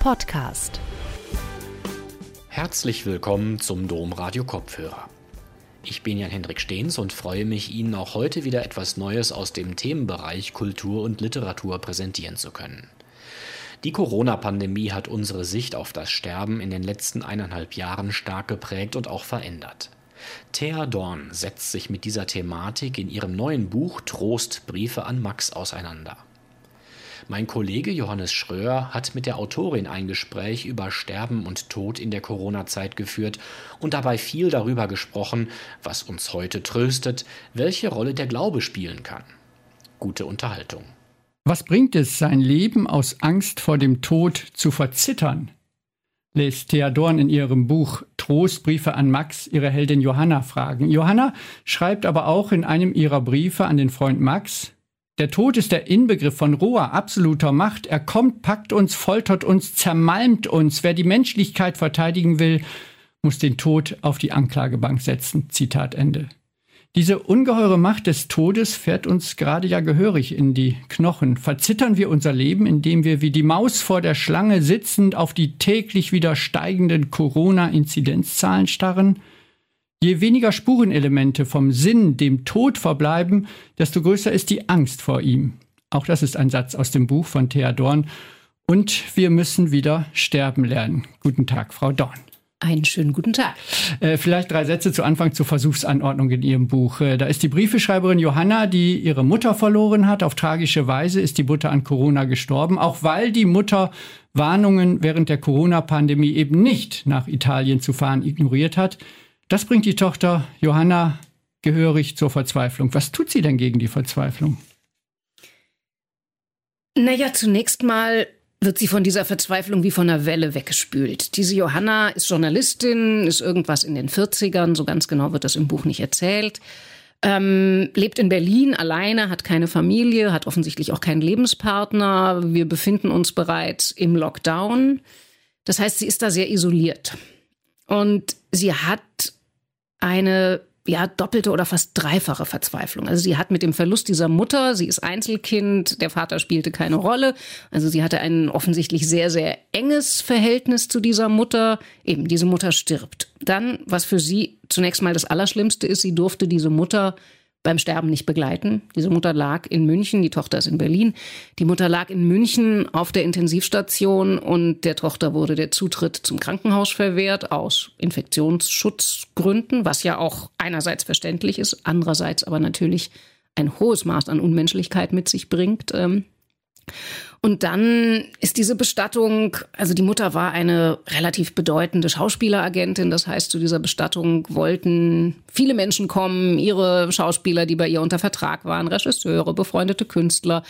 Podcast. Herzlich willkommen zum Domradio Kopfhörer. Ich bin Jan-Hendrik Stehns und freue mich, Ihnen auch heute wieder etwas Neues aus dem Themenbereich Kultur und Literatur präsentieren zu können. Die Corona-Pandemie hat unsere Sicht auf das Sterben in den letzten eineinhalb Jahren stark geprägt und auch verändert. Thea Dorn setzt sich mit dieser Thematik in ihrem neuen Buch Trost Briefe an Max auseinander. Mein Kollege Johannes Schröer hat mit der Autorin ein Gespräch über Sterben und Tod in der Corona-Zeit geführt und dabei viel darüber gesprochen, was uns heute tröstet, welche Rolle der Glaube spielen kann. Gute Unterhaltung. Was bringt es, sein Leben aus Angst vor dem Tod zu verzittern? lässt Thea Dorn in ihrem Buch Trostbriefe an Max ihre Heldin Johanna fragen. Johanna schreibt aber auch in einem ihrer Briefe an den Freund Max, der Tod ist der Inbegriff von roher, absoluter Macht. Er kommt, packt uns, foltert uns, zermalmt uns. Wer die Menschlichkeit verteidigen will, muss den Tod auf die Anklagebank setzen. Zitat Ende. Diese ungeheure Macht des Todes fährt uns gerade ja gehörig in die Knochen. Verzittern wir unser Leben, indem wir wie die Maus vor der Schlange sitzend auf die täglich wieder steigenden Corona-Inzidenzzahlen starren? Je weniger Spurenelemente vom Sinn, dem Tod verbleiben, desto größer ist die Angst vor ihm. Auch das ist ein Satz aus dem Buch von Thea Dorn. Und wir müssen wieder sterben lernen. Guten Tag, Frau Dorn. Einen schönen guten Tag. Äh, vielleicht drei Sätze zu Anfang zur Versuchsanordnung in Ihrem Buch. Äh, da ist die Briefeschreiberin Johanna, die ihre Mutter verloren hat. Auf tragische Weise ist die Mutter an Corona gestorben, auch weil die Mutter Warnungen während der Corona-Pandemie eben nicht nach Italien zu fahren ignoriert hat. Das bringt die Tochter Johanna gehörig zur Verzweiflung. Was tut sie denn gegen die Verzweiflung? Naja, zunächst mal wird sie von dieser Verzweiflung wie von einer Welle weggespült. Diese Johanna ist Journalistin, ist irgendwas in den 40ern, so ganz genau wird das im Buch nicht erzählt. Ähm, lebt in Berlin alleine, hat keine Familie, hat offensichtlich auch keinen Lebenspartner. Wir befinden uns bereits im Lockdown. Das heißt, sie ist da sehr isoliert. Und sie hat eine ja, doppelte oder fast dreifache Verzweiflung. Also sie hat mit dem Verlust dieser Mutter, sie ist Einzelkind, der Vater spielte keine Rolle. Also sie hatte ein offensichtlich sehr, sehr enges Verhältnis zu dieser Mutter. Eben, diese Mutter stirbt. Dann, was für sie zunächst mal das Allerschlimmste ist, sie durfte diese Mutter beim Sterben nicht begleiten. Diese Mutter lag in München, die Tochter ist in Berlin. Die Mutter lag in München auf der Intensivstation und der Tochter wurde der Zutritt zum Krankenhaus verwehrt aus Infektionsschutzgründen, was ja auch einerseits verständlich ist, andererseits aber natürlich ein hohes Maß an Unmenschlichkeit mit sich bringt. Und dann ist diese Bestattung, also die Mutter war eine relativ bedeutende Schauspieleragentin. Das heißt, zu dieser Bestattung wollten viele Menschen kommen, ihre Schauspieler, die bei ihr unter Vertrag waren, Regisseure, befreundete Künstler.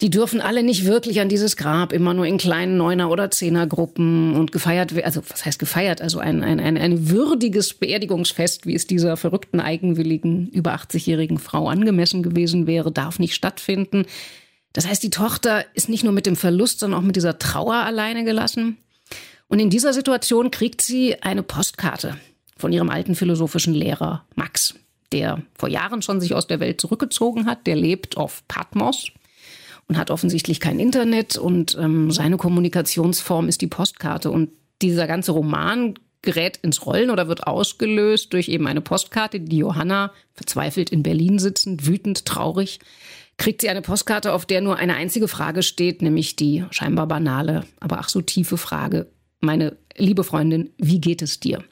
Die dürfen alle nicht wirklich an dieses Grab, immer nur in kleinen Neuner- oder Zehnergruppen und gefeiert. Also, was heißt gefeiert? Also ein, ein, ein, ein würdiges Beerdigungsfest, wie es dieser verrückten, eigenwilligen, über 80-jährigen Frau angemessen gewesen wäre, darf nicht stattfinden. Das heißt, die Tochter ist nicht nur mit dem Verlust, sondern auch mit dieser Trauer alleine gelassen. Und in dieser Situation kriegt sie eine Postkarte von ihrem alten philosophischen Lehrer Max, der vor Jahren schon sich aus der Welt zurückgezogen hat. Der lebt auf Patmos und hat offensichtlich kein Internet und ähm, seine Kommunikationsform ist die Postkarte. Und dieser ganze Roman gerät ins Rollen oder wird ausgelöst durch eben eine Postkarte, die Johanna verzweifelt in Berlin sitzend, wütend, traurig kriegt sie eine Postkarte, auf der nur eine einzige Frage steht, nämlich die scheinbar banale, aber ach so tiefe Frage. Meine liebe Freundin, wie geht es dir?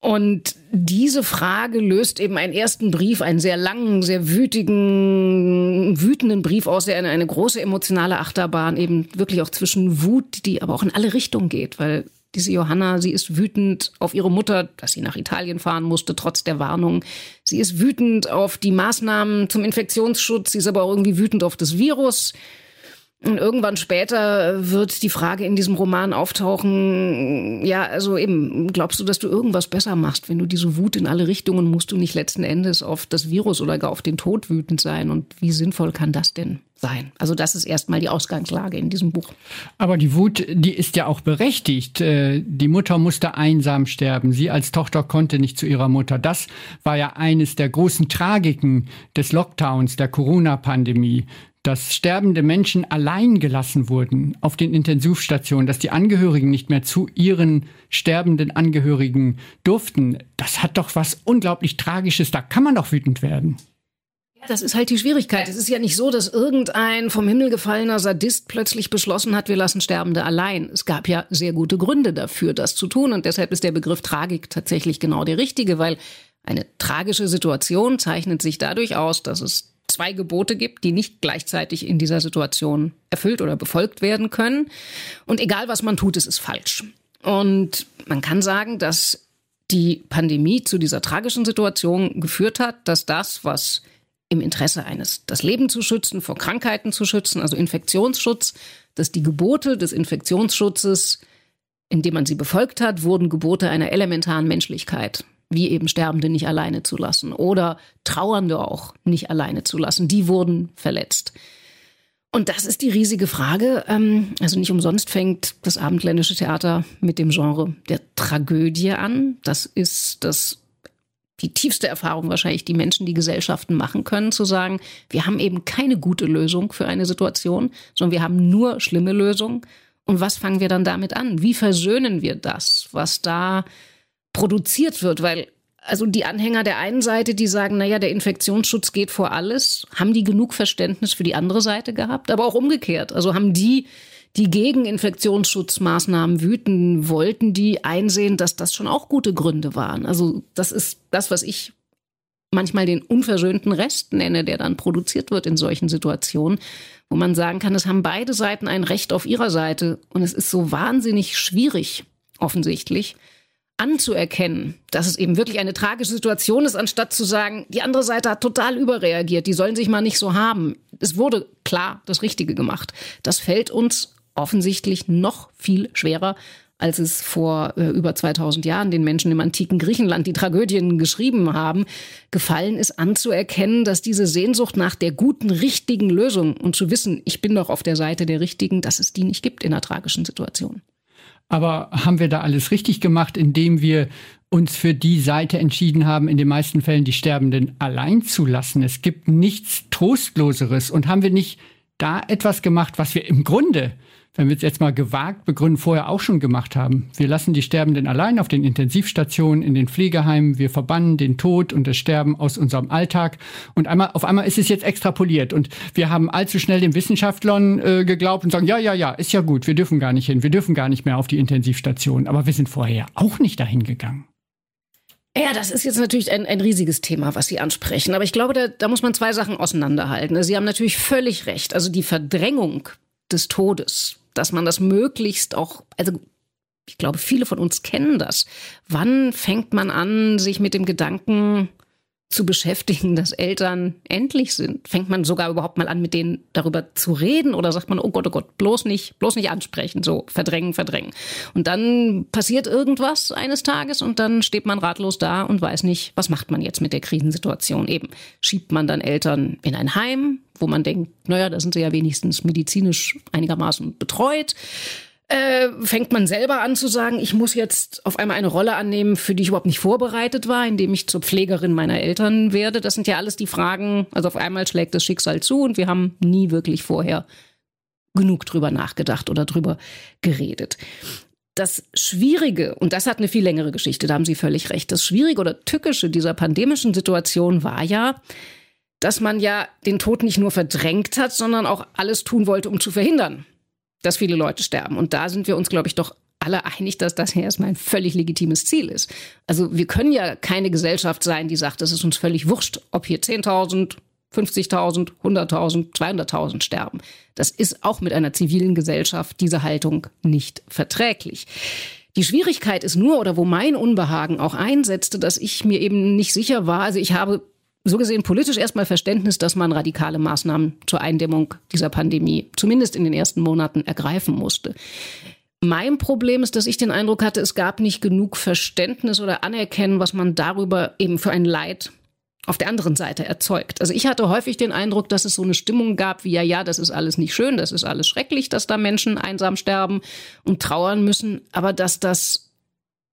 Und diese Frage löst eben einen ersten Brief, einen sehr langen, sehr wütigen, wütenden Brief aus, der eine, eine große emotionale Achterbahn eben wirklich auch zwischen Wut, die aber auch in alle Richtungen geht, weil diese Johanna, sie ist wütend auf ihre Mutter, dass sie nach Italien fahren musste, trotz der Warnung. Sie ist wütend auf die Maßnahmen zum Infektionsschutz. Sie ist aber auch irgendwie wütend auf das Virus. Und irgendwann später wird die Frage in diesem Roman auftauchen, ja, also eben, glaubst du, dass du irgendwas besser machst, wenn du diese Wut in alle Richtungen musst du nicht letzten Endes auf das Virus oder gar auf den Tod wütend sein? Und wie sinnvoll kann das denn sein? Also das ist erstmal die Ausgangslage in diesem Buch. Aber die Wut, die ist ja auch berechtigt. Äh, die Mutter musste einsam sterben. Sie als Tochter konnte nicht zu ihrer Mutter. Das war ja eines der großen Tragiken des Lockdowns, der Corona-Pandemie dass sterbende Menschen allein gelassen wurden auf den Intensivstationen, dass die Angehörigen nicht mehr zu ihren sterbenden Angehörigen durften, das hat doch was unglaublich Tragisches. Da kann man doch wütend werden. Das ist halt die Schwierigkeit. Es ist ja nicht so, dass irgendein vom Himmel gefallener Sadist plötzlich beschlossen hat, wir lassen Sterbende allein. Es gab ja sehr gute Gründe dafür, das zu tun. Und deshalb ist der Begriff Tragik tatsächlich genau der richtige, weil eine tragische Situation zeichnet sich dadurch aus, dass es zwei Gebote gibt, die nicht gleichzeitig in dieser Situation erfüllt oder befolgt werden können. Und egal, was man tut, es ist falsch. Und man kann sagen, dass die Pandemie zu dieser tragischen Situation geführt hat, dass das, was im Interesse eines, das Leben zu schützen, vor Krankheiten zu schützen, also Infektionsschutz, dass die Gebote des Infektionsschutzes, indem man sie befolgt hat, wurden Gebote einer elementaren Menschlichkeit, wie eben Sterbende nicht alleine zu lassen oder Trauernde auch nicht alleine zu lassen. Die wurden verletzt. Und das ist die riesige Frage. Ähm, also nicht umsonst fängt das abendländische Theater mit dem Genre der Tragödie an. Das ist das die tiefste Erfahrung wahrscheinlich, die Menschen, die Gesellschaften machen können, zu sagen, wir haben eben keine gute Lösung für eine Situation, sondern wir haben nur schlimme Lösungen. Und was fangen wir dann damit an? Wie versöhnen wir das, was da produziert wird? Weil also die Anhänger der einen Seite, die sagen, naja, der Infektionsschutz geht vor alles, haben die genug Verständnis für die andere Seite gehabt? Aber auch umgekehrt. Also haben die die gegen Infektionsschutzmaßnahmen wüten wollten, die einsehen, dass das schon auch gute Gründe waren. Also das ist das, was ich manchmal den unversöhnten Rest nenne, der dann produziert wird in solchen Situationen, wo man sagen kann, es haben beide Seiten ein Recht auf ihrer Seite und es ist so wahnsinnig schwierig, offensichtlich, anzuerkennen, dass es eben wirklich eine tragische Situation ist, anstatt zu sagen, die andere Seite hat total überreagiert, die sollen sich mal nicht so haben. Es wurde klar das Richtige gemacht. Das fällt uns offensichtlich noch viel schwerer, als es vor äh, über 2000 Jahren den Menschen im antiken Griechenland, die Tragödien geschrieben haben, gefallen ist anzuerkennen, dass diese Sehnsucht nach der guten, richtigen Lösung und zu wissen, ich bin doch auf der Seite der richtigen, dass es die nicht gibt in einer tragischen Situation. Aber haben wir da alles richtig gemacht, indem wir uns für die Seite entschieden haben, in den meisten Fällen die Sterbenden allein zu lassen? Es gibt nichts Trostloseres. Und haben wir nicht da etwas gemacht, was wir im Grunde wenn wir es jetzt mal gewagt begründen, vorher auch schon gemacht haben. Wir lassen die Sterbenden allein auf den Intensivstationen, in den Pflegeheimen. Wir verbannen den Tod und das Sterben aus unserem Alltag. Und einmal, auf einmal ist es jetzt extrapoliert. Und wir haben allzu schnell den Wissenschaftlern äh, geglaubt und sagen, ja, ja, ja, ist ja gut, wir dürfen gar nicht hin. Wir dürfen gar nicht mehr auf die Intensivstation. Aber wir sind vorher auch nicht dahin gegangen. Ja, das ist jetzt natürlich ein, ein riesiges Thema, was Sie ansprechen. Aber ich glaube, da, da muss man zwei Sachen auseinanderhalten. Sie haben natürlich völlig recht. Also die Verdrängung des Todes, dass man das möglichst auch, also ich glaube, viele von uns kennen das. Wann fängt man an, sich mit dem Gedanken zu beschäftigen, dass Eltern endlich sind? Fängt man sogar überhaupt mal an, mit denen darüber zu reden oder sagt man, oh Gott, oh Gott, bloß nicht, bloß nicht ansprechen, so verdrängen, verdrängen. Und dann passiert irgendwas eines Tages und dann steht man ratlos da und weiß nicht, was macht man jetzt mit der Krisensituation eben. Schiebt man dann Eltern in ein Heim, wo man denkt, naja, da sind sie ja wenigstens medizinisch einigermaßen betreut. Äh, fängt man selber an zu sagen, ich muss jetzt auf einmal eine Rolle annehmen, für die ich überhaupt nicht vorbereitet war, indem ich zur Pflegerin meiner Eltern werde. Das sind ja alles die Fragen. Also auf einmal schlägt das Schicksal zu und wir haben nie wirklich vorher genug drüber nachgedacht oder drüber geredet. Das Schwierige, und das hat eine viel längere Geschichte, da haben Sie völlig recht, das Schwierige oder Tückische dieser pandemischen Situation war ja, dass man ja den Tod nicht nur verdrängt hat, sondern auch alles tun wollte, um zu verhindern, dass viele Leute sterben. Und da sind wir uns, glaube ich, doch alle einig, dass das ja erstmal ein völlig legitimes Ziel ist. Also wir können ja keine Gesellschaft sein, die sagt, es ist uns völlig wurscht, ob hier 10.000, 50.000, 100.000, 200.000 sterben. Das ist auch mit einer zivilen Gesellschaft diese Haltung nicht verträglich. Die Schwierigkeit ist nur, oder wo mein Unbehagen auch einsetzte, dass ich mir eben nicht sicher war, also ich habe so gesehen politisch erstmal Verständnis, dass man radikale Maßnahmen zur Eindämmung dieser Pandemie zumindest in den ersten Monaten ergreifen musste. Mein Problem ist, dass ich den Eindruck hatte, es gab nicht genug Verständnis oder Anerkennen, was man darüber eben für ein Leid auf der anderen Seite erzeugt. Also ich hatte häufig den Eindruck, dass es so eine Stimmung gab wie, ja, ja, das ist alles nicht schön, das ist alles schrecklich, dass da Menschen einsam sterben und trauern müssen, aber dass das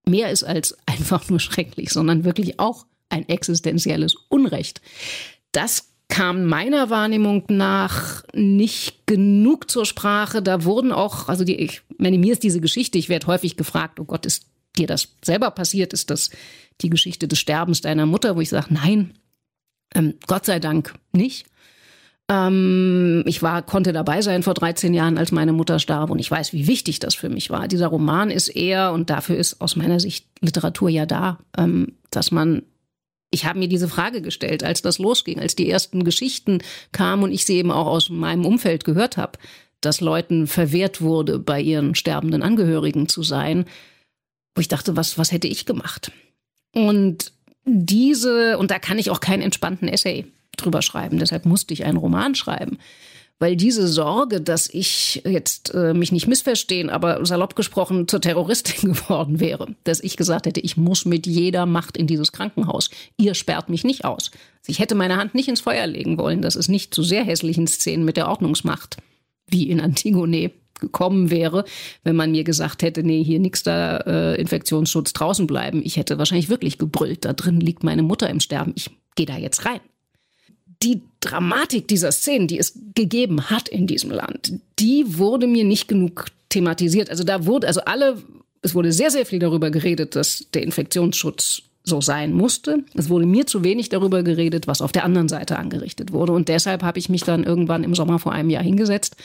mehr ist als einfach nur schrecklich, sondern wirklich auch ein existenzielles Unrecht. Das kam meiner Wahrnehmung nach nicht genug zur Sprache. Da wurden auch, also die, ich meine, mir ist diese Geschichte, ich werde häufig gefragt, oh Gott, ist dir das selber passiert? Ist das die Geschichte des Sterbens deiner Mutter? Wo ich sage, nein, ähm, Gott sei Dank nicht. Ähm, ich war, konnte dabei sein vor 13 Jahren, als meine Mutter starb und ich weiß, wie wichtig das für mich war. Dieser Roman ist eher, und dafür ist aus meiner Sicht Literatur ja da, ähm, dass man ich habe mir diese Frage gestellt, als das losging, als die ersten Geschichten kamen und ich sie eben auch aus meinem Umfeld gehört habe, dass Leuten verwehrt wurde, bei ihren sterbenden Angehörigen zu sein, wo ich dachte, was, was hätte ich gemacht? Und diese, und da kann ich auch keinen entspannten Essay drüber schreiben, deshalb musste ich einen Roman schreiben. Weil diese Sorge, dass ich jetzt äh, mich nicht missverstehen, aber salopp gesprochen zur Terroristin geworden wäre, dass ich gesagt hätte, ich muss mit jeder Macht in dieses Krankenhaus. Ihr sperrt mich nicht aus. Also ich hätte meine Hand nicht ins Feuer legen wollen, dass es nicht zu sehr hässlichen Szenen mit der Ordnungsmacht wie in Antigone gekommen wäre, wenn man mir gesagt hätte, nee, hier nix da, äh, Infektionsschutz draußen bleiben. Ich hätte wahrscheinlich wirklich gebrüllt, da drin liegt meine Mutter im Sterben, ich gehe da jetzt rein. Die Dramatik dieser Szenen, die es gegeben hat in diesem Land, die wurde mir nicht genug thematisiert. Also da wurde, also alle, es wurde sehr, sehr viel darüber geredet, dass der Infektionsschutz so sein musste. Es wurde mir zu wenig darüber geredet, was auf der anderen Seite angerichtet wurde. Und deshalb habe ich mich dann irgendwann im Sommer vor einem Jahr hingesetzt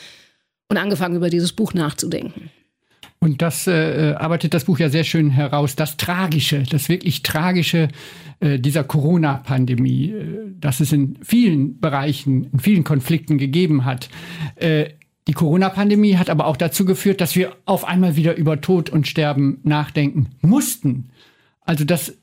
und angefangen, über dieses Buch nachzudenken. Und das äh, arbeitet das Buch ja sehr schön heraus. Das Tragische, das wirklich Tragische äh, dieser Corona-Pandemie, äh, dass es in vielen Bereichen, in vielen Konflikten gegeben hat. Äh, die Corona-Pandemie hat aber auch dazu geführt, dass wir auf einmal wieder über Tod und Sterben nachdenken mussten. Also das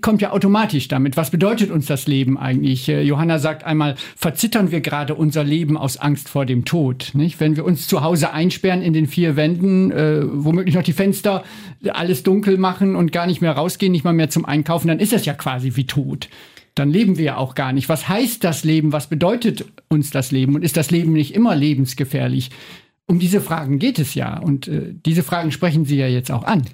kommt ja automatisch damit. Was bedeutet uns das Leben eigentlich? Äh, Johanna sagt einmal, verzittern wir gerade unser Leben aus Angst vor dem Tod. Nicht? Wenn wir uns zu Hause einsperren in den vier Wänden, äh, womöglich noch die Fenster alles dunkel machen und gar nicht mehr rausgehen, nicht mal mehr zum Einkaufen, dann ist das ja quasi wie tot. Dann leben wir ja auch gar nicht. Was heißt das Leben? Was bedeutet uns das Leben? Und ist das Leben nicht immer lebensgefährlich? Um diese Fragen geht es ja. Und äh, diese Fragen sprechen Sie ja jetzt auch an.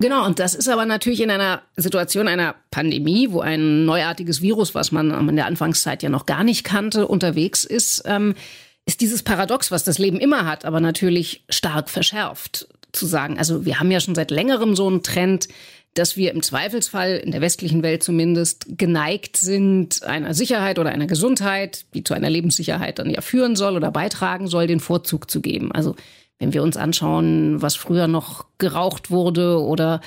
Genau, und das ist aber natürlich in einer Situation einer Pandemie, wo ein neuartiges Virus, was man in der Anfangszeit ja noch gar nicht kannte, unterwegs ist, ähm, ist dieses Paradox, was das Leben immer hat, aber natürlich stark verschärft. Zu sagen, also wir haben ja schon seit längerem so einen Trend, dass wir im Zweifelsfall, in der westlichen Welt zumindest, geneigt sind, einer Sicherheit oder einer Gesundheit, die zu einer Lebenssicherheit dann ja führen soll oder beitragen soll, den Vorzug zu geben. Also wenn wir uns anschauen, was früher noch geraucht wurde oder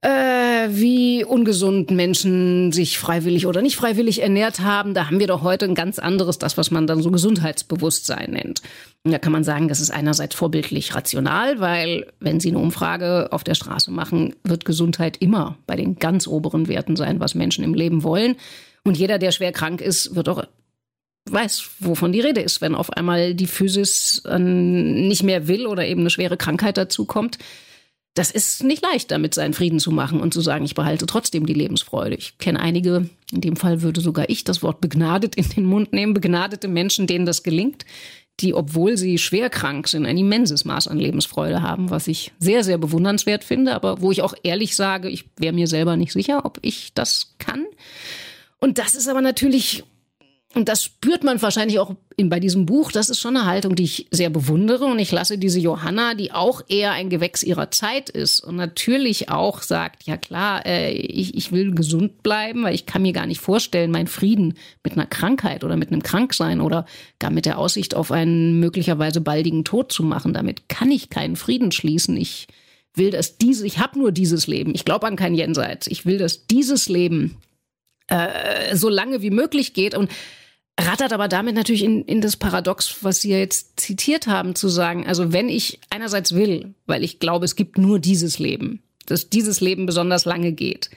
äh, wie ungesund Menschen sich freiwillig oder nicht freiwillig ernährt haben, da haben wir doch heute ein ganz anderes, das, was man dann so Gesundheitsbewusstsein nennt. Und da kann man sagen, das ist einerseits vorbildlich rational, weil wenn Sie eine Umfrage auf der Straße machen, wird Gesundheit immer bei den ganz oberen Werten sein, was Menschen im Leben wollen. Und jeder, der schwer krank ist, wird auch weiß, wovon die Rede ist, wenn auf einmal die Physis äh, nicht mehr will oder eben eine schwere Krankheit dazu kommt. Das ist nicht leicht, damit seinen Frieden zu machen und zu sagen, ich behalte trotzdem die Lebensfreude. Ich kenne einige, in dem Fall würde sogar ich das Wort begnadet in den Mund nehmen, begnadete Menschen, denen das gelingt, die, obwohl sie schwer krank sind, ein immenses Maß an Lebensfreude haben, was ich sehr, sehr bewundernswert finde, aber wo ich auch ehrlich sage, ich wäre mir selber nicht sicher, ob ich das kann. Und das ist aber natürlich und das spürt man wahrscheinlich auch in, bei diesem Buch. Das ist schon eine Haltung, die ich sehr bewundere. Und ich lasse diese Johanna, die auch eher ein Gewächs ihrer Zeit ist und natürlich auch sagt, ja klar, äh, ich, ich will gesund bleiben, weil ich kann mir gar nicht vorstellen, meinen Frieden mit einer Krankheit oder mit einem Kranksein oder gar mit der Aussicht auf einen möglicherweise baldigen Tod zu machen. Damit kann ich keinen Frieden schließen. Ich will, dass diese, ich habe nur dieses Leben. Ich glaube an kein Jenseits. Ich will, dass dieses Leben äh, so lange wie möglich geht und rattert aber damit natürlich in, in das Paradox, was Sie ja jetzt zitiert haben, zu sagen, also wenn ich einerseits will, weil ich glaube, es gibt nur dieses Leben, dass dieses Leben besonders lange geht,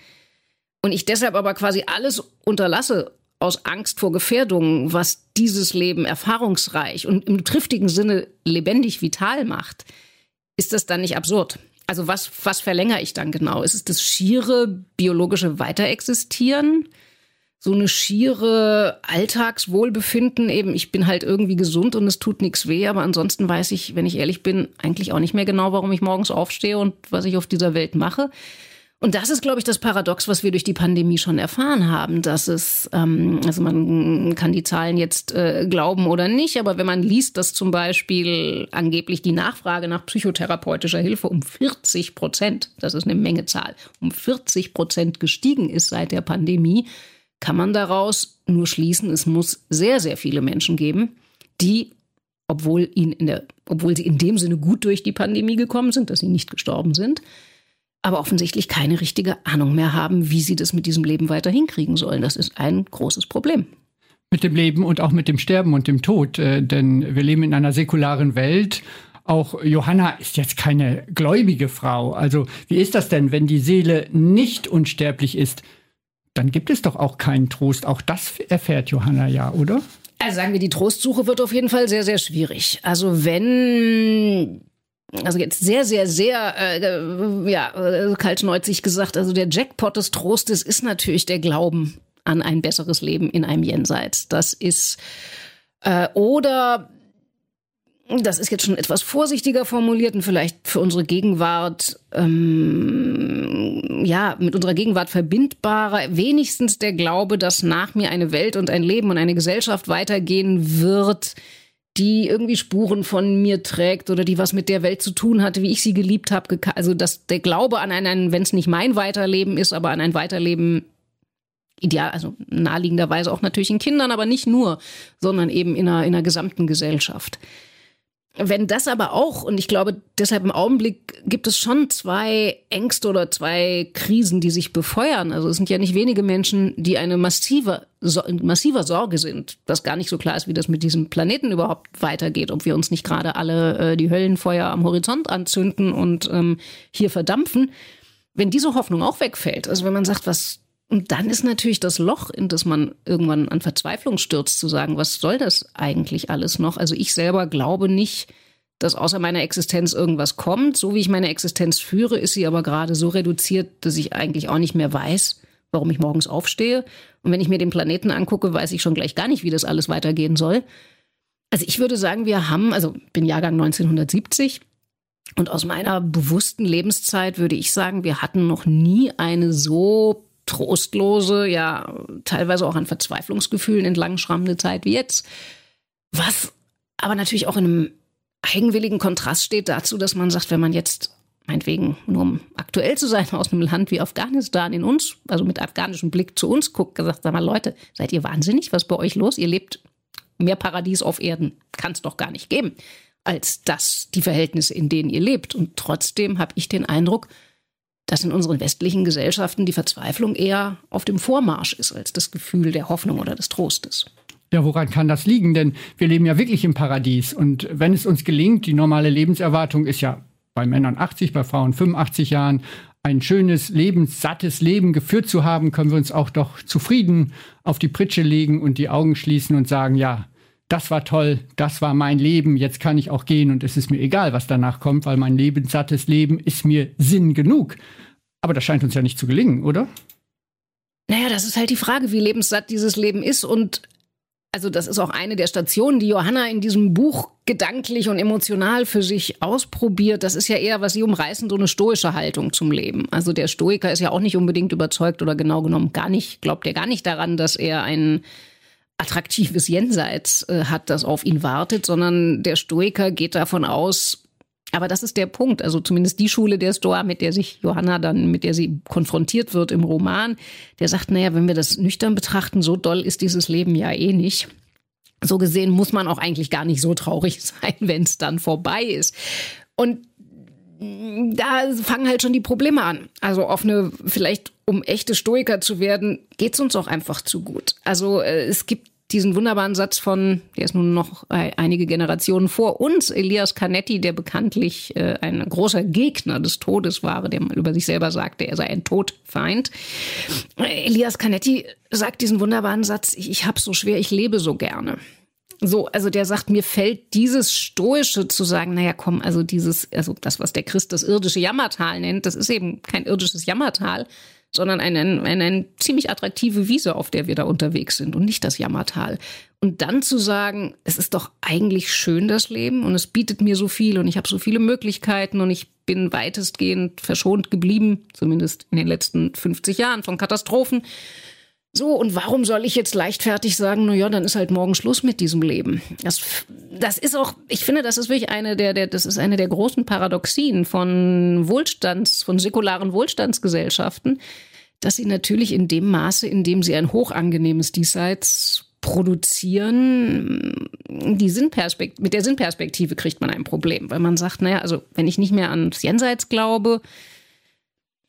und ich deshalb aber quasi alles unterlasse aus Angst vor Gefährdungen, was dieses Leben erfahrungsreich und im triftigen Sinne lebendig vital macht, ist das dann nicht absurd? Also was, was verlängere ich dann genau? Ist es das schiere biologische Weiterexistieren? So eine schiere Alltagswohlbefinden eben. Ich bin halt irgendwie gesund und es tut nichts weh, aber ansonsten weiß ich, wenn ich ehrlich bin, eigentlich auch nicht mehr genau, warum ich morgens aufstehe und was ich auf dieser Welt mache. Und das ist, glaube ich, das Paradox, was wir durch die Pandemie schon erfahren haben, dass es, ähm, also man kann die Zahlen jetzt äh, glauben oder nicht, aber wenn man liest, dass zum Beispiel angeblich die Nachfrage nach psychotherapeutischer Hilfe um 40 Prozent, das ist eine Menge Zahl, um 40 Prozent gestiegen ist seit der Pandemie, kann man daraus nur schließen, es muss sehr, sehr viele Menschen geben, die obwohl, ihnen in der, obwohl sie in dem Sinne gut durch die Pandemie gekommen sind, dass sie nicht gestorben sind, aber offensichtlich keine richtige Ahnung mehr haben, wie sie das mit diesem Leben weiter hinkriegen sollen. Das ist ein großes Problem. Mit dem Leben und auch mit dem Sterben und dem Tod. Äh, denn wir leben in einer säkularen Welt. Auch Johanna ist jetzt keine gläubige Frau. Also wie ist das denn, wenn die Seele nicht unsterblich ist? Dann gibt es doch auch keinen Trost. Auch das erfährt Johanna ja, oder? Also sagen wir, die Trostsuche wird auf jeden Fall sehr, sehr schwierig. Also wenn also jetzt sehr, sehr, sehr, äh, ja, äh, kaltschneuzig gesagt, also der Jackpot des Trostes ist natürlich der Glauben an ein besseres Leben in einem Jenseits. Das ist, äh, oder, das ist jetzt schon etwas vorsichtiger formuliert und vielleicht für unsere Gegenwart, ähm, ja, mit unserer Gegenwart verbindbarer, wenigstens der Glaube, dass nach mir eine Welt und ein Leben und eine Gesellschaft weitergehen wird, die irgendwie Spuren von mir trägt oder die was mit der Welt zu tun hatte, wie ich sie geliebt habe. Also dass der Glaube an ein, wenn es nicht mein Weiterleben ist, aber an ein Weiterleben ideal, also naheliegenderweise auch natürlich in Kindern, aber nicht nur, sondern eben in einer, in einer gesamten Gesellschaft. Wenn das aber auch, und ich glaube, deshalb im Augenblick gibt es schon zwei Ängste oder zwei Krisen, die sich befeuern. Also es sind ja nicht wenige Menschen, die eine massive, so, massiver Sorge sind, dass gar nicht so klar ist, wie das mit diesem Planeten überhaupt weitergeht, ob wir uns nicht gerade alle äh, die Höllenfeuer am Horizont anzünden und ähm, hier verdampfen. Wenn diese Hoffnung auch wegfällt, also wenn man sagt, was und dann ist natürlich das Loch, in das man irgendwann an Verzweiflung stürzt, zu sagen, was soll das eigentlich alles noch? Also ich selber glaube nicht, dass außer meiner Existenz irgendwas kommt. So wie ich meine Existenz führe, ist sie aber gerade so reduziert, dass ich eigentlich auch nicht mehr weiß, warum ich morgens aufstehe. Und wenn ich mir den Planeten angucke, weiß ich schon gleich gar nicht, wie das alles weitergehen soll. Also ich würde sagen, wir haben, also bin Jahrgang 1970, und aus meiner bewussten Lebenszeit würde ich sagen, wir hatten noch nie eine so trostlose, ja, teilweise auch an Verzweiflungsgefühlen entlang schrammende Zeit wie jetzt. Was aber natürlich auch in einem eigenwilligen Kontrast steht dazu, dass man sagt, wenn man jetzt meinetwegen, nur um aktuell zu sein, aus einem Land wie Afghanistan in uns, also mit afghanischem Blick zu uns guckt, gesagt, sag mal, Leute, seid ihr wahnsinnig? Was ist bei euch los? Ihr lebt mehr Paradies auf Erden. Kann es doch gar nicht geben, als das, die Verhältnisse, in denen ihr lebt. Und trotzdem habe ich den Eindruck, dass in unseren westlichen Gesellschaften die Verzweiflung eher auf dem Vormarsch ist als das Gefühl der Hoffnung oder des Trostes. Ja, woran kann das liegen? Denn wir leben ja wirklich im Paradies. Und wenn es uns gelingt, die normale Lebenserwartung ist ja bei Männern 80, bei Frauen 85 Jahren, ein schönes, lebenssattes Leben geführt zu haben, können wir uns auch doch zufrieden auf die Pritsche legen und die Augen schließen und sagen, ja, das war toll, das war mein Leben, jetzt kann ich auch gehen und es ist mir egal, was danach kommt, weil mein lebenssattes Leben ist mir Sinn genug. Aber das scheint uns ja nicht zu gelingen, oder? Naja, das ist halt die Frage, wie lebenssatt dieses Leben ist. Und also das ist auch eine der Stationen, die Johanna in diesem Buch gedanklich und emotional für sich ausprobiert. Das ist ja eher, was sie umreißen, so eine stoische Haltung zum Leben. Also der Stoiker ist ja auch nicht unbedingt überzeugt oder genau genommen gar nicht, glaubt er gar nicht daran, dass er einen attraktives Jenseits äh, hat, das auf ihn wartet, sondern der Stoiker geht davon aus, aber das ist der Punkt, also zumindest die Schule der Stoa, mit der sich Johanna dann, mit der sie konfrontiert wird im Roman, der sagt, naja, wenn wir das nüchtern betrachten, so doll ist dieses Leben ja eh nicht. So gesehen muss man auch eigentlich gar nicht so traurig sein, wenn es dann vorbei ist. Und da fangen halt schon die Probleme an. Also auf eine, vielleicht um echte Stoiker zu werden, geht es uns auch einfach zu gut. Also äh, es gibt diesen wunderbaren Satz von, der ist nun noch äh, einige Generationen vor uns, Elias Canetti, der bekanntlich äh, ein großer Gegner des Todes war, der über sich selber sagte, er sei ein Todfeind. Elias Canetti sagt diesen wunderbaren Satz, ich, ich habe so schwer, ich lebe so gerne. So, also der sagt, mir fällt dieses Stoische zu sagen, naja, komm, also dieses, also das, was der Christ das irdische Jammertal nennt, das ist eben kein irdisches Jammertal, sondern eine, eine, eine ziemlich attraktive Wiese, auf der wir da unterwegs sind und nicht das Jammertal. Und dann zu sagen, es ist doch eigentlich schön, das Leben, und es bietet mir so viel und ich habe so viele Möglichkeiten und ich bin weitestgehend verschont geblieben, zumindest in den letzten 50 Jahren von Katastrophen. So, und warum soll ich jetzt leichtfertig sagen, na ja, dann ist halt morgen Schluss mit diesem Leben? Das, das ist auch, ich finde, das ist wirklich eine der, der, das ist eine der großen Paradoxien von Wohlstands, von säkularen Wohlstandsgesellschaften, dass sie natürlich in dem Maße, in dem sie ein hochangenehmes Diesseits produzieren, die Sinnperspekt mit der Sinnperspektive kriegt man ein Problem, weil man sagt, naja, also wenn ich nicht mehr ans Jenseits glaube,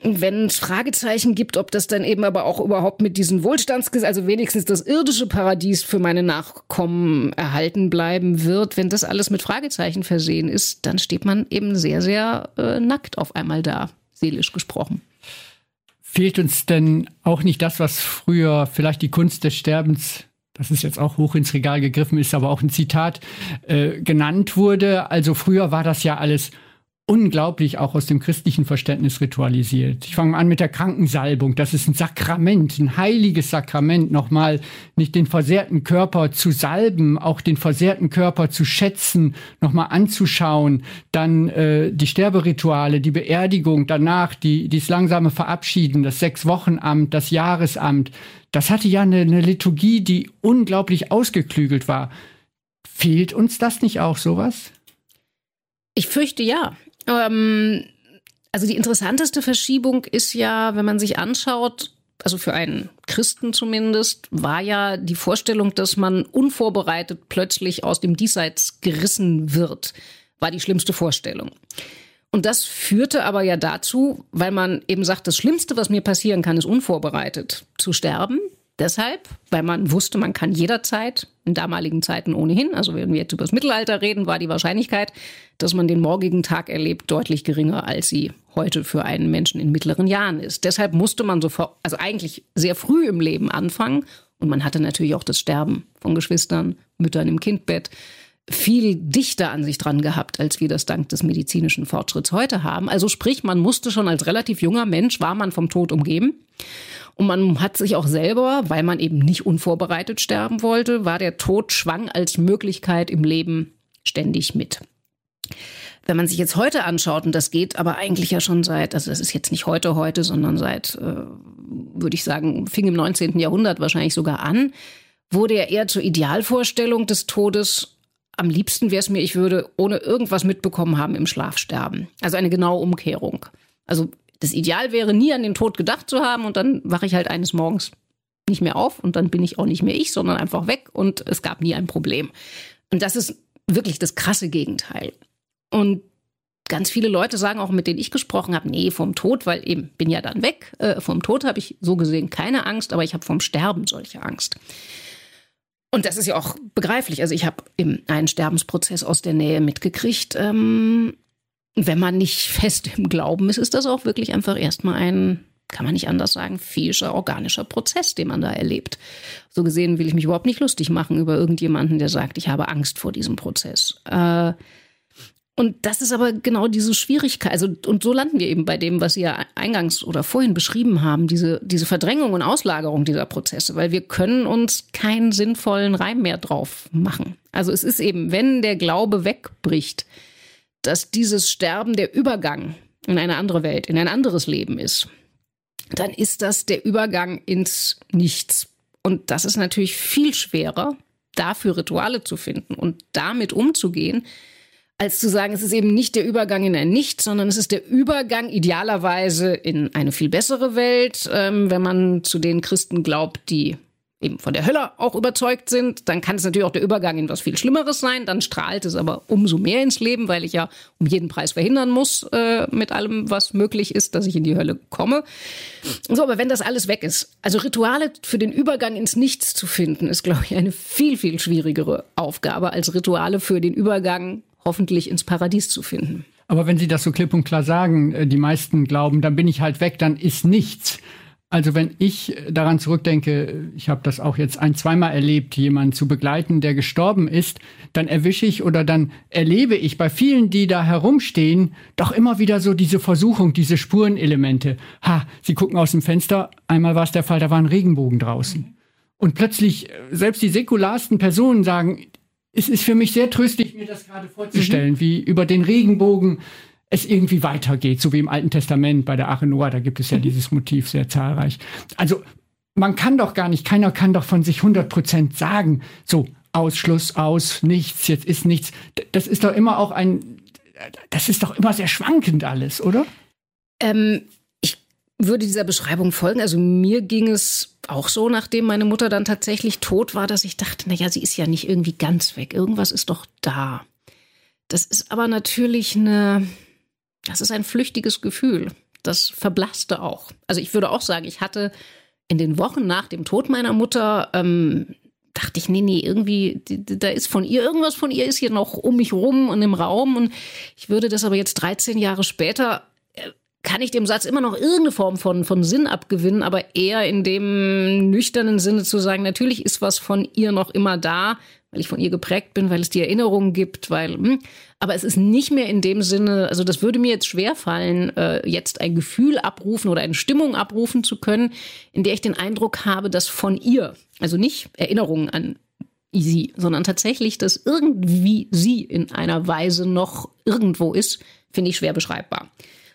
wenn es Fragezeichen gibt, ob das dann eben aber auch überhaupt mit diesen Wohlstands, also wenigstens das irdische Paradies für meine Nachkommen erhalten bleiben wird, wenn das alles mit Fragezeichen versehen ist, dann steht man eben sehr, sehr äh, nackt auf einmal da, seelisch gesprochen. Fehlt uns denn auch nicht das, was früher vielleicht die Kunst des Sterbens das ist jetzt auch hoch ins Regal gegriffen, ist aber auch ein Zitat, äh, genannt wurde. Also früher war das ja alles unglaublich auch aus dem christlichen Verständnis ritualisiert. Ich fange an mit der Krankensalbung. Das ist ein Sakrament, ein heiliges Sakrament. Nochmal nicht den versehrten Körper zu salben, auch den versehrten Körper zu schätzen, nochmal anzuschauen. Dann äh, die Sterberituale, die Beerdigung, danach die, dies langsame Verabschieden, das Sechs-Wochen-Amt, das Jahresamt. Das hatte ja eine, eine Liturgie, die unglaublich ausgeklügelt war. Fehlt uns das nicht auch sowas? Ich fürchte ja. Ähm, also die interessanteste Verschiebung ist ja, wenn man sich anschaut, also für einen Christen zumindest, war ja die Vorstellung, dass man unvorbereitet plötzlich aus dem Diesseits gerissen wird, war die schlimmste Vorstellung. Und das führte aber ja dazu, weil man eben sagt, das Schlimmste, was mir passieren kann, ist unvorbereitet zu sterben. Deshalb, weil man wusste, man kann jederzeit, in damaligen Zeiten ohnehin, also wenn wir jetzt über das Mittelalter reden, war die Wahrscheinlichkeit, dass man den morgigen Tag erlebt, deutlich geringer, als sie heute für einen Menschen in mittleren Jahren ist. Deshalb musste man sofort, also eigentlich sehr früh im Leben anfangen. Und man hatte natürlich auch das Sterben von Geschwistern, Müttern im Kindbett viel dichter an sich dran gehabt, als wir das dank des medizinischen Fortschritts heute haben. Also sprich, man musste schon als relativ junger Mensch, war man vom Tod umgeben. Und man hat sich auch selber, weil man eben nicht unvorbereitet sterben wollte, war der Tod schwang als Möglichkeit im Leben ständig mit. Wenn man sich jetzt heute anschaut, und das geht aber eigentlich ja schon seit, also das ist jetzt nicht heute heute, sondern seit, äh, würde ich sagen, fing im 19. Jahrhundert wahrscheinlich sogar an, wurde ja eher zur Idealvorstellung des Todes am liebsten wäre es mir, ich würde ohne irgendwas mitbekommen haben im Schlaf sterben. Also eine genaue Umkehrung. Also das Ideal wäre, nie an den Tod gedacht zu haben und dann wache ich halt eines Morgens nicht mehr auf und dann bin ich auch nicht mehr ich, sondern einfach weg und es gab nie ein Problem. Und das ist wirklich das krasse Gegenteil. Und ganz viele Leute sagen auch, mit denen ich gesprochen habe, nee, vom Tod, weil eben bin ja dann weg. Äh, vom Tod habe ich so gesehen keine Angst, aber ich habe vom Sterben solche Angst. Und das ist ja auch begreiflich. Also ich habe einen Sterbensprozess aus der Nähe mitgekriegt. Ähm, wenn man nicht fest im Glauben ist, ist das auch wirklich einfach erstmal ein, kann man nicht anders sagen, physischer, organischer Prozess, den man da erlebt. So gesehen will ich mich überhaupt nicht lustig machen über irgendjemanden, der sagt, ich habe Angst vor diesem Prozess. Äh, und das ist aber genau diese Schwierigkeit. Also, und so landen wir eben bei dem, was Sie ja eingangs oder vorhin beschrieben haben, diese, diese Verdrängung und Auslagerung dieser Prozesse, weil wir können uns keinen sinnvollen Reim mehr drauf machen. Also es ist eben, wenn der Glaube wegbricht, dass dieses Sterben der Übergang in eine andere Welt, in ein anderes Leben ist, dann ist das der Übergang ins Nichts. Und das ist natürlich viel schwerer, dafür Rituale zu finden und damit umzugehen, als zu sagen, es ist eben nicht der Übergang in ein Nichts, sondern es ist der Übergang idealerweise in eine viel bessere Welt, ähm, wenn man zu den Christen glaubt, die eben von der Hölle auch überzeugt sind, dann kann es natürlich auch der Übergang in was viel Schlimmeres sein. Dann strahlt es aber umso mehr ins Leben, weil ich ja um jeden Preis verhindern muss, äh, mit allem, was möglich ist, dass ich in die Hölle komme. So, aber wenn das alles weg ist, also Rituale für den Übergang ins Nichts zu finden, ist, glaube ich, eine viel, viel schwierigere Aufgabe als Rituale für den Übergang hoffentlich ins Paradies zu finden. Aber wenn Sie das so klipp und klar sagen, äh, die meisten glauben, dann bin ich halt weg, dann ist nichts. Also wenn ich daran zurückdenke, ich habe das auch jetzt ein, zweimal erlebt, jemanden zu begleiten, der gestorben ist, dann erwische ich oder dann erlebe ich bei vielen, die da herumstehen, doch immer wieder so diese Versuchung, diese Spurenelemente. Ha, sie gucken aus dem Fenster, einmal war es der Fall, da war ein Regenbogen draußen. Und plötzlich, selbst die säkularsten Personen sagen, es ist für mich sehr tröstlich, mir das gerade vorzustellen, mhm. wie über den Regenbogen es irgendwie weitergeht, so wie im Alten Testament bei der Arche Noah, da gibt es ja mhm. dieses Motiv sehr zahlreich. Also man kann doch gar nicht, keiner kann doch von sich 100 Prozent sagen, so Ausschluss aus, nichts, jetzt ist nichts. Das ist doch immer auch ein, das ist doch immer sehr schwankend alles, oder? Ähm, würde dieser Beschreibung folgen. Also mir ging es auch so, nachdem meine Mutter dann tatsächlich tot war, dass ich dachte, naja, sie ist ja nicht irgendwie ganz weg. Irgendwas ist doch da. Das ist aber natürlich eine, das ist ein flüchtiges Gefühl. Das verblasste auch. Also ich würde auch sagen, ich hatte in den Wochen nach dem Tod meiner Mutter ähm, dachte ich, nee, nee, irgendwie, da ist von ihr, irgendwas von ihr ist hier noch um mich rum und im Raum. Und ich würde das aber jetzt 13 Jahre später, kann ich dem Satz immer noch irgendeine Form von, von Sinn abgewinnen, aber eher in dem nüchternen Sinne zu sagen, natürlich ist was von ihr noch immer da, weil ich von ihr geprägt bin, weil es die Erinnerungen gibt, weil, hm, aber es ist nicht mehr in dem Sinne, also das würde mir jetzt schwerfallen, äh, jetzt ein Gefühl abrufen oder eine Stimmung abrufen zu können, in der ich den Eindruck habe, dass von ihr, also nicht Erinnerungen an sie, sondern tatsächlich, dass irgendwie sie in einer Weise noch irgendwo ist, finde ich schwer beschreibbar.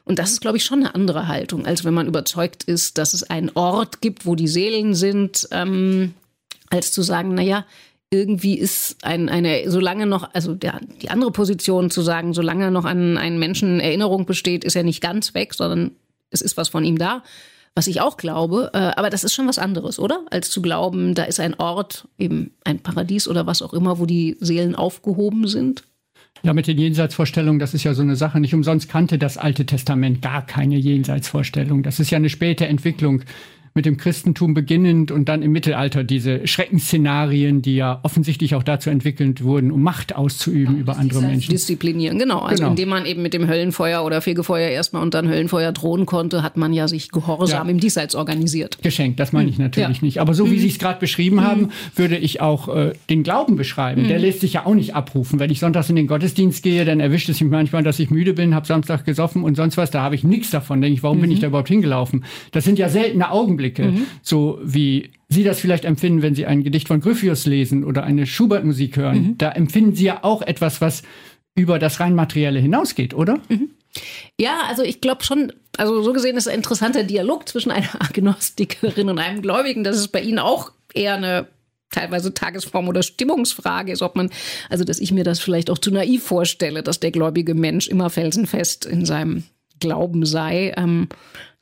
Und das ist, glaube ich, schon eine andere Haltung, als wenn man überzeugt ist, dass es einen Ort gibt, wo die Seelen sind, ähm, als zu sagen, naja, irgendwie ist ein, eine, solange noch, also der, die andere Position zu sagen, solange noch an einen Menschen Erinnerung besteht, ist er nicht ganz weg, sondern es ist was von ihm da. Was ich auch glaube, äh, aber das ist schon was anderes, oder? Als zu glauben, da ist ein Ort, eben ein Paradies oder was auch immer, wo die Seelen aufgehoben sind. Ja, mit den Jenseitsvorstellungen, das ist ja so eine Sache. Nicht umsonst kannte das Alte Testament gar keine Jenseitsvorstellung. Das ist ja eine späte Entwicklung mit dem Christentum beginnend und dann im Mittelalter diese Schreckensszenarien, die ja offensichtlich auch dazu entwickelt wurden, um Macht auszuüben ja, über andere Menschen. Disziplinieren, genau. Also genau. indem man eben mit dem Höllenfeuer oder Fegefeuer erstmal und dann Höllenfeuer drohen konnte, hat man ja sich gehorsam ja. im Diesseits organisiert. Geschenkt, das meine ich hm. natürlich ja. nicht. Aber so wie mhm. Sie es gerade beschrieben mhm. haben, würde ich auch äh, den Glauben beschreiben. Mhm. Der lässt sich ja auch nicht abrufen. Wenn ich sonntags in den Gottesdienst gehe, dann erwischt es mich manchmal, dass ich müde bin, habe Samstag gesoffen und sonst was. Da habe ich nichts davon. Denke ich, warum bin ich mhm. da überhaupt hingelaufen? Das sind ja seltene Augenblicke. Augenblicke, mhm. so wie Sie das vielleicht empfinden, wenn Sie ein Gedicht von Gryphius lesen oder eine Schubert-Musik hören. Mhm. Da empfinden Sie ja auch etwas, was über das rein Materielle hinausgeht, oder? Mhm. Ja, also ich glaube schon, also so gesehen ist ein interessanter Dialog zwischen einer Agnostikerin und einem Gläubigen, dass es bei Ihnen auch eher eine teilweise Tagesform oder Stimmungsfrage ist, ob man, also dass ich mir das vielleicht auch zu naiv vorstelle, dass der gläubige Mensch immer felsenfest in seinem Glauben sei. Ähm,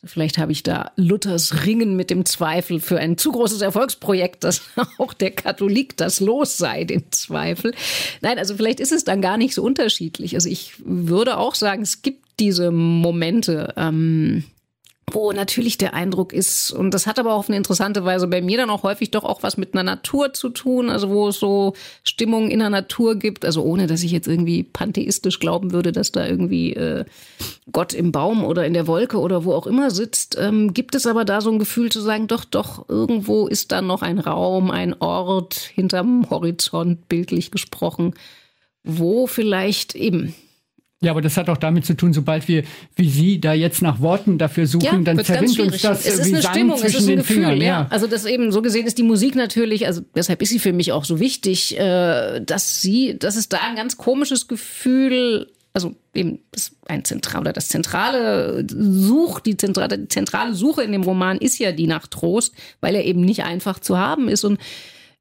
Vielleicht habe ich da Luthers Ringen mit dem Zweifel für ein zu großes Erfolgsprojekt, dass auch der Katholik das los sei, den Zweifel. Nein, also vielleicht ist es dann gar nicht so unterschiedlich. Also ich würde auch sagen, es gibt diese Momente, ähm, wo natürlich der Eindruck ist, und das hat aber auf eine interessante Weise bei mir dann auch häufig doch auch was mit einer Natur zu tun, also wo es so Stimmungen in der Natur gibt, also ohne dass ich jetzt irgendwie pantheistisch glauben würde, dass da irgendwie äh, Gott im Baum oder in der Wolke oder wo auch immer sitzt, ähm, gibt es aber da so ein Gefühl zu sagen, doch, doch, irgendwo ist da noch ein Raum, ein Ort hinterm Horizont, bildlich gesprochen, wo vielleicht eben ja, aber das hat auch damit zu tun, sobald wir, wie Sie, da jetzt nach Worten dafür suchen, ja, dann zerrinnt uns das es ist wie eine Sand Stimmung, zwischen es ist ein den Gefühl, Fingern. Ja. ja. Also das eben so gesehen ist die Musik natürlich, also deshalb ist sie für mich auch so wichtig, äh, dass sie, dass es da ein ganz komisches Gefühl also eben das ein zentral oder das zentrale Such, die zentrale, die zentrale Suche in dem Roman ist ja die nach Trost, weil er eben nicht einfach zu haben ist. Und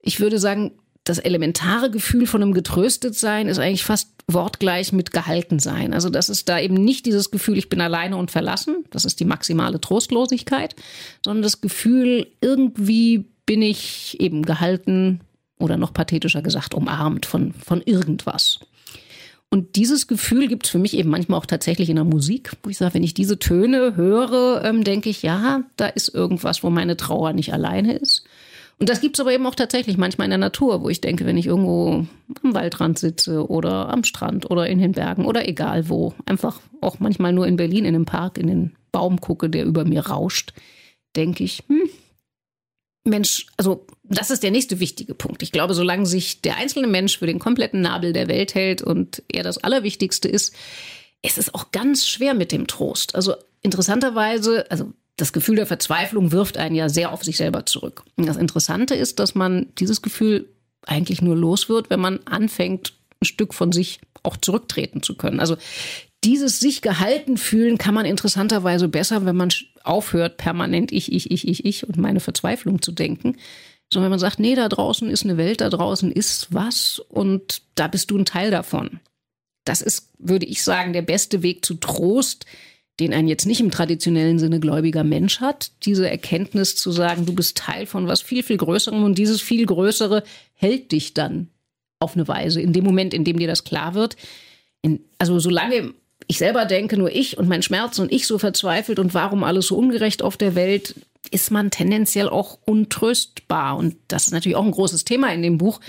ich würde sagen, das elementare Gefühl von einem Getröstetsein ist eigentlich fast wortgleich mit gehalten sein. Also das ist da eben nicht dieses Gefühl, ich bin alleine und verlassen, das ist die maximale Trostlosigkeit, sondern das Gefühl, irgendwie bin ich eben gehalten oder noch pathetischer gesagt, umarmt von, von irgendwas. Und dieses Gefühl gibt es für mich eben manchmal auch tatsächlich in der Musik, wo ich sage, wenn ich diese Töne höre, ähm, denke ich, ja, da ist irgendwas, wo meine Trauer nicht alleine ist. Und das gibt es aber eben auch tatsächlich manchmal in der Natur, wo ich denke, wenn ich irgendwo am Waldrand sitze oder am Strand oder in den Bergen oder egal wo, einfach auch manchmal nur in Berlin in einem Park in den Baum gucke, der über mir rauscht, denke ich, hm, Mensch, also das ist der nächste wichtige Punkt. Ich glaube, solange sich der einzelne Mensch für den kompletten Nabel der Welt hält und er das Allerwichtigste ist, ist es auch ganz schwer mit dem Trost. Also interessanterweise, also das Gefühl der Verzweiflung wirft einen ja sehr auf sich selber zurück. Und das Interessante ist, dass man dieses Gefühl eigentlich nur los wird, wenn man anfängt, ein Stück von sich auch zurücktreten zu können. Also dieses sich gehalten fühlen kann man interessanterweise besser, wenn man aufhört, permanent ich, ich, ich, ich, ich und meine Verzweiflung zu denken. Sondern wenn man sagt, nee, da draußen ist eine Welt, da draußen ist was und da bist du ein Teil davon. Das ist, würde ich sagen, der beste Weg zu Trost, den ein jetzt nicht im traditionellen Sinne gläubiger Mensch hat. Diese Erkenntnis zu sagen, du bist Teil von was viel, viel Größerem und dieses viel Größere hält dich dann auf eine Weise. In dem Moment, in dem dir das klar wird, in, also solange ich selber denke, nur ich und mein Schmerz und ich so verzweifelt und warum alles so ungerecht auf der Welt, ist man tendenziell auch untröstbar. Und das ist natürlich auch ein großes Thema in dem Buch.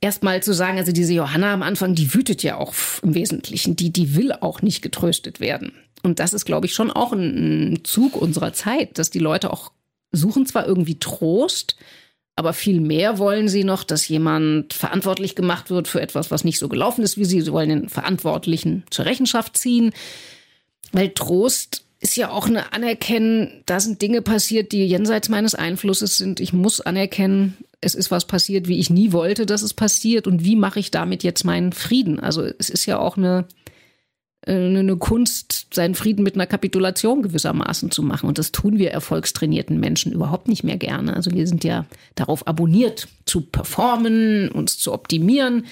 Erstmal zu sagen, also diese Johanna am Anfang, die wütet ja auch im Wesentlichen, die, die will auch nicht getröstet werden. Und das ist, glaube ich, schon auch ein Zug unserer Zeit, dass die Leute auch suchen zwar irgendwie Trost, aber viel mehr wollen sie noch, dass jemand verantwortlich gemacht wird für etwas, was nicht so gelaufen ist wie sie. Sie wollen den Verantwortlichen zur Rechenschaft ziehen. Weil Trost ist ja auch eine Anerkennen, da sind Dinge passiert, die jenseits meines Einflusses sind. Ich muss anerkennen, es ist was passiert, wie ich nie wollte, dass es passiert. Und wie mache ich damit jetzt meinen Frieden? Also es ist ja auch eine eine Kunst, seinen Frieden mit einer Kapitulation gewissermaßen zu machen. Und das tun wir erfolgstrainierten Menschen überhaupt nicht mehr gerne. Also wir sind ja darauf abonniert, zu performen, uns zu optimieren,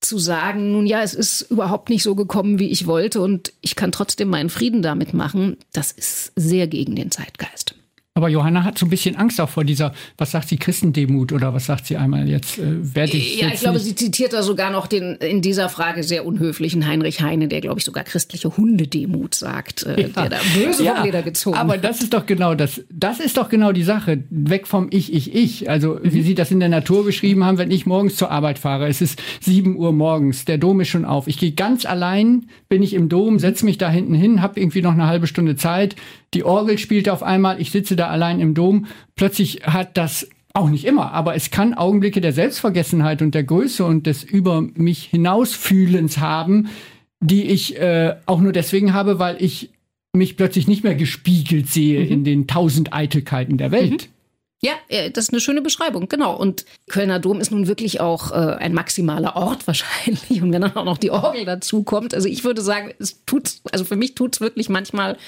zu sagen, nun ja, es ist überhaupt nicht so gekommen, wie ich wollte und ich kann trotzdem meinen Frieden damit machen. Das ist sehr gegen den Zeitgeist. Aber Johanna hat so ein bisschen Angst auch vor dieser, was sagt sie, Christendemut oder was sagt sie einmal jetzt? Äh, werde ich ja, ich glaube, nicht sie zitiert da sogar noch den in dieser Frage sehr unhöflichen Heinrich Heine, der, glaube ich, sogar christliche Hundedemut sagt, äh, Ja. der da böse Ja, vom Leder gezogen Aber das ist doch genau das. Das ist doch genau die Sache. Weg vom Ich, Ich, Ich. Also, wie Sie das in der Natur beschrieben haben, wenn ich morgens zur Arbeit fahre, es ist 7 Uhr morgens, der Dom ist schon auf. Ich gehe ganz allein, bin ich im Dom, setze mich da hinten hin, habe irgendwie noch eine halbe Stunde Zeit. Die Orgel spielt auf einmal, ich sitze da allein im Dom. Plötzlich hat das auch nicht immer, aber es kann Augenblicke der Selbstvergessenheit und der Größe und des über mich hinausfühlens haben, die ich äh, auch nur deswegen habe, weil ich mich plötzlich nicht mehr gespiegelt sehe in den tausend Eitelkeiten der Welt. Ja, äh, das ist eine schöne Beschreibung, genau. Und Kölner Dom ist nun wirklich auch äh, ein maximaler Ort wahrscheinlich. Und wenn dann auch noch die Orgel dazu kommt, also ich würde sagen, es tut's, also für mich tut's wirklich manchmal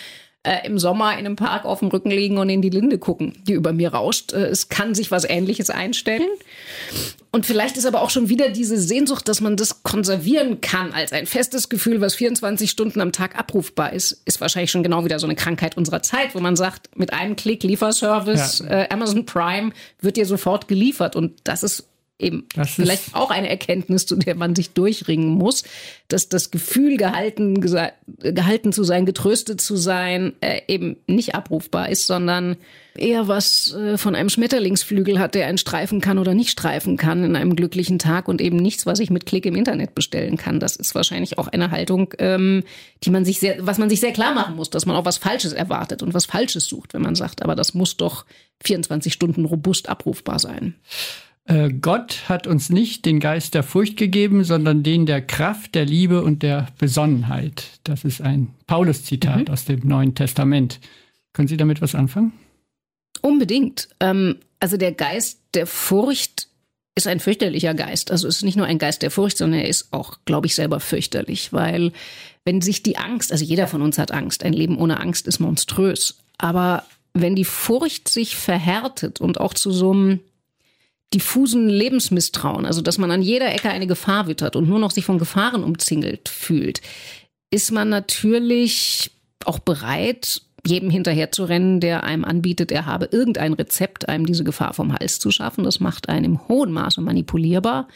äh, im Sommer in einem Park auf dem Rücken liegen und in die Linde gucken, die über mir rauscht. Äh, es kann sich was Ähnliches einstellen. Und vielleicht ist aber auch schon wieder diese Sehnsucht, dass man das konservieren kann als ein festes Gefühl, was 24 Stunden am Tag abrufbar ist, ist wahrscheinlich schon genau wieder so eine Krankheit unserer Zeit, wo man sagt, mit einem Klick Lieferservice, Ja. äh, Amazon Prime wird dir sofort geliefert. Und das ist eben Das ist- vielleicht auch eine Erkenntnis, zu der man sich durchringen muss, dass das Gefühl, gehalten, gehalten zu sein, getröstet zu sein, äh, eben nicht abrufbar ist, sondern eher was äh, von einem Schmetterlingsflügel hat, der einen streifen kann oder nicht streifen kann in einem glücklichen Tag und eben nichts, was ich mit Klick im Internet bestellen kann. Das ist wahrscheinlich auch eine Haltung, ähm, die man sich sehr, was man sich sehr klar machen muss, dass man auch was Falsches erwartet und was Falsches sucht, wenn man sagt, aber das muss doch 24 Stunden robust abrufbar sein. Äh, Gott hat uns nicht den Geist der Furcht gegeben, sondern den der Kraft, der Liebe und der Besonnenheit. Das ist ein Paulus-Zitat aus dem Neuen Testament. Können Sie damit was anfangen? Unbedingt. Ähm, also der Geist der Furcht ist ein fürchterlicher Geist. Also es ist nicht nur ein Geist der Furcht, sondern er ist auch, glaube ich, selber fürchterlich, weil wenn sich die Angst, also jeder von uns hat Angst, ein Leben ohne Angst ist monströs, aber wenn die Furcht sich verhärtet und auch zu so einem diffusen Lebensmisstrauen, also dass man an jeder Ecke eine Gefahr wittert und nur noch sich von Gefahren umzingelt fühlt, ist man natürlich auch bereit, jedem hinterherzurennen, der einem anbietet, er habe irgendein Rezept, einem diese Gefahr vom Hals zu schaffen. Das macht einen im hohen Maße manipulierbar.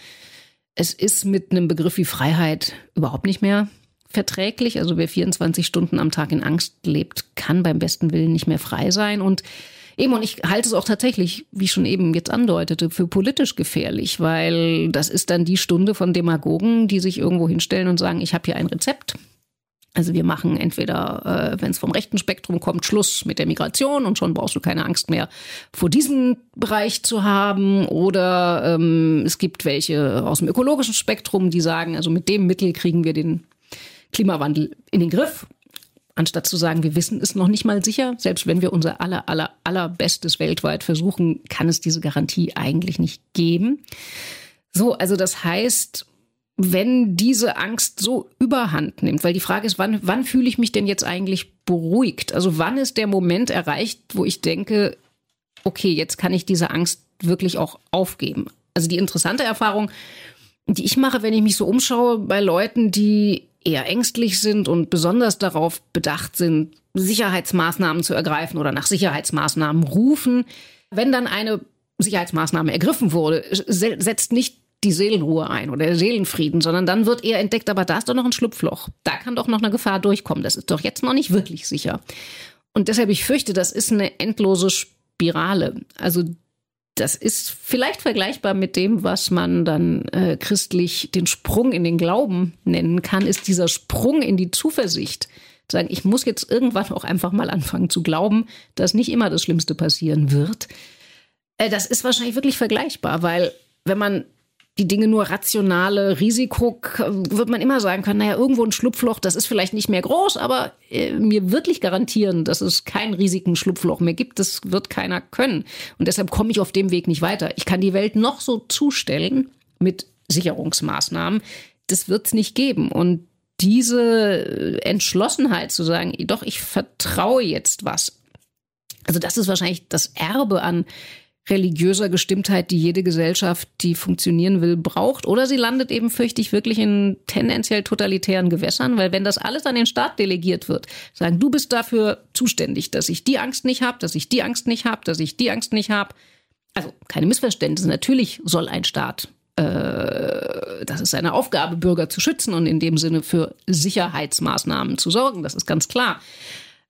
Es ist mit einem Begriff wie Freiheit überhaupt nicht mehr verträglich. Also wer 24 Stunden am Tag in Angst lebt, kann beim besten Willen nicht mehr frei sein. Und eben, und ich halte es auch tatsächlich, wie ich schon eben jetzt andeutete, für politisch gefährlich, weil das ist dann die Stunde von Demagogen, die sich irgendwo hinstellen und sagen, ich habe hier ein Rezept. Also wir machen entweder, äh, wenn es vom rechten Spektrum kommt, Schluss mit der Migration und schon brauchst du keine Angst mehr vor diesem Bereich zu haben. Oder ähm, es gibt welche aus dem ökologischen Spektrum, die sagen, also mit dem Mittel kriegen wir den Klimawandel in den Griff. Anstatt zu sagen, wir wissen es noch nicht mal sicher, selbst wenn wir unser aller, aller, allerbestes weltweit versuchen, kann es diese Garantie eigentlich nicht geben. So, also das heißt, wenn diese Angst so überhand nimmt, weil die Frage ist, wann, wann fühle ich mich denn jetzt eigentlich beruhigt? Also wann ist der Moment erreicht, wo ich denke, okay, jetzt kann ich diese Angst wirklich auch aufgeben? Also die interessante Erfahrung, die ich mache, wenn ich mich so umschaue bei Leuten, die eher ängstlich sind und besonders darauf bedacht sind, Sicherheitsmaßnahmen zu ergreifen oder nach Sicherheitsmaßnahmen rufen, wenn dann eine Sicherheitsmaßnahme ergriffen wurde, setzt nicht die Seelenruhe ein oder der Seelenfrieden, sondern dann wird eher entdeckt, aber da ist doch noch ein Schlupfloch. Da kann doch noch eine Gefahr durchkommen. Das ist doch jetzt noch nicht wirklich sicher. Und deshalb, ich fürchte, das ist eine endlose Spirale. Also das ist vielleicht vergleichbar mit dem, was man dann äh, christlich den Sprung in den Glauben nennen kann, ist dieser Sprung in die Zuversicht. Sagen, ich muss jetzt irgendwann auch einfach mal anfangen zu glauben, dass nicht immer das Schlimmste passieren wird. Äh, das ist wahrscheinlich wirklich vergleichbar, weil wenn man die Dinge nur rationale Risiko, wird man immer sagen können, naja, irgendwo ein Schlupfloch, das ist vielleicht nicht mehr groß, aber äh, mir wirklich garantieren, dass es kein riesigen Schlupfloch mehr gibt, das wird keiner können. Und deshalb komme ich auf dem Weg nicht weiter. Ich kann die Welt noch so zustellen mit Sicherungsmaßnahmen, das wird es nicht geben. Und diese Entschlossenheit zu sagen, doch, ich vertraue jetzt was. Also das ist wahrscheinlich das Erbe an religiöser Gestimmtheit, die jede Gesellschaft, die funktionieren will, braucht. Oder sie landet eben, fürchte ich, wirklich in tendenziell totalitären Gewässern, weil wenn das alles an den Staat delegiert wird, sagen, du bist dafür zuständig, dass ich die Angst nicht habe, dass ich die Angst nicht habe, dass ich die Angst nicht habe. Also keine Missverständnisse. Natürlich soll ein Staat, äh, das ist seine Aufgabe, Bürger zu schützen und in dem Sinne für Sicherheitsmaßnahmen zu sorgen. Das ist ganz klar.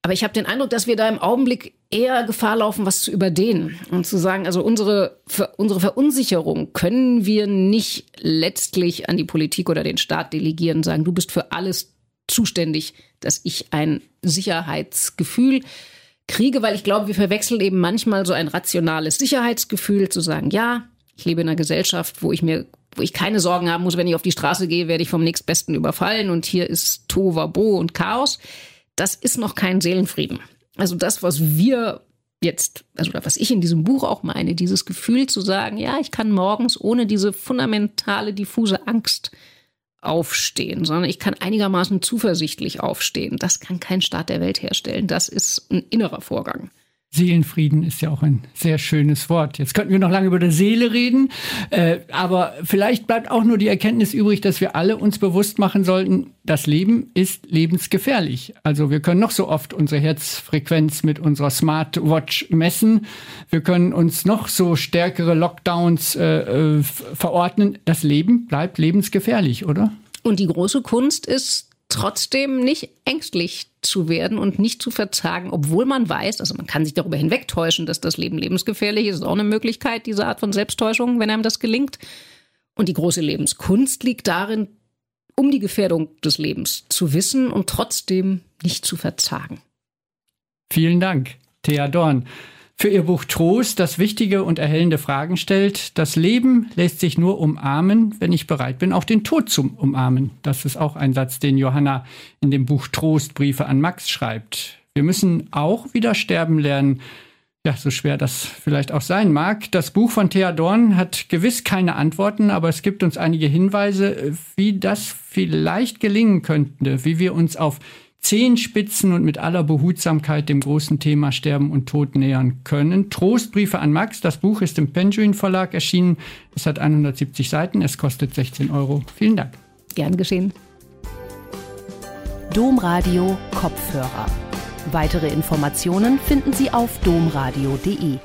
Aber ich habe den Eindruck, dass wir da im Augenblick eher Gefahr laufen, was zu überdehnen und zu sagen, also unsere, unsere Verunsicherung können wir nicht letztlich an die Politik oder den Staat delegieren, sagen, du bist für alles zuständig, dass ich ein Sicherheitsgefühl kriege, weil ich glaube, wir verwechseln eben manchmal so ein rationales Sicherheitsgefühl zu sagen, ja, ich lebe in einer Gesellschaft, wo ich mir wo ich keine Sorgen haben muss, wenn ich auf die Straße gehe, werde ich vom nächstbesten überfallen und hier ist Tovabo und Chaos das ist noch kein Seelenfrieden. Also das, was wir jetzt, also was ich in diesem Buch auch meine, dieses Gefühl zu sagen, ja, ich kann morgens ohne diese fundamentale, diffuse Angst aufstehen, sondern ich kann einigermaßen zuversichtlich aufstehen. Das kann kein Staat der Welt herstellen. Das ist ein innerer Vorgang. Seelenfrieden ist ja auch ein sehr schönes Wort. Jetzt könnten wir noch lange über die Seele reden, äh, aber vielleicht bleibt auch nur die Erkenntnis übrig, dass wir alle uns bewusst machen sollten, das Leben ist lebensgefährlich. Also wir können noch so oft unsere Herzfrequenz mit unserer Smartwatch messen, wir können uns noch so stärkere Lockdowns äh, äh verordnen. Das Leben bleibt lebensgefährlich, oder? Und die große Kunst ist trotzdem nicht ängstlich zu werden und nicht zu verzagen, obwohl man weiß, also man kann sich darüber hinwegtäuschen, dass das Leben lebensgefährlich ist, ist auch eine Möglichkeit, diese Art von Selbsttäuschung, wenn einem das gelingt. Und die große Lebenskunst liegt darin, um die Gefährdung des Lebens zu wissen und trotzdem nicht zu verzagen. Vielen Dank, Thea Dorn für ihr Buch Trost, das wichtige und erhellende Fragen stellt. Das Leben lässt sich nur umarmen, wenn ich bereit bin, auch den Tod zum Umarmen. Das ist auch ein Satz, den Johanna in dem Buch Trost Briefe an Max schreibt. Wir müssen auch wieder sterben lernen. Ja, so schwer das vielleicht auch sein mag. Das Buch von Thea Dorn hat gewiss keine Antworten, aber es gibt uns einige Hinweise, wie das vielleicht gelingen könnte, wie wir uns auf Zehenspitzen und mit aller Behutsamkeit dem großen Thema Sterben und Tod nähern können. Trostbriefe an Max. Das Buch ist im Penguin Verlag erschienen. Es hat 170 Seiten. Es kostet 16 Euro. Vielen Dank. Gern geschehen. Domradio Kopfhörer. Weitere Informationen finden Sie auf domradio.de.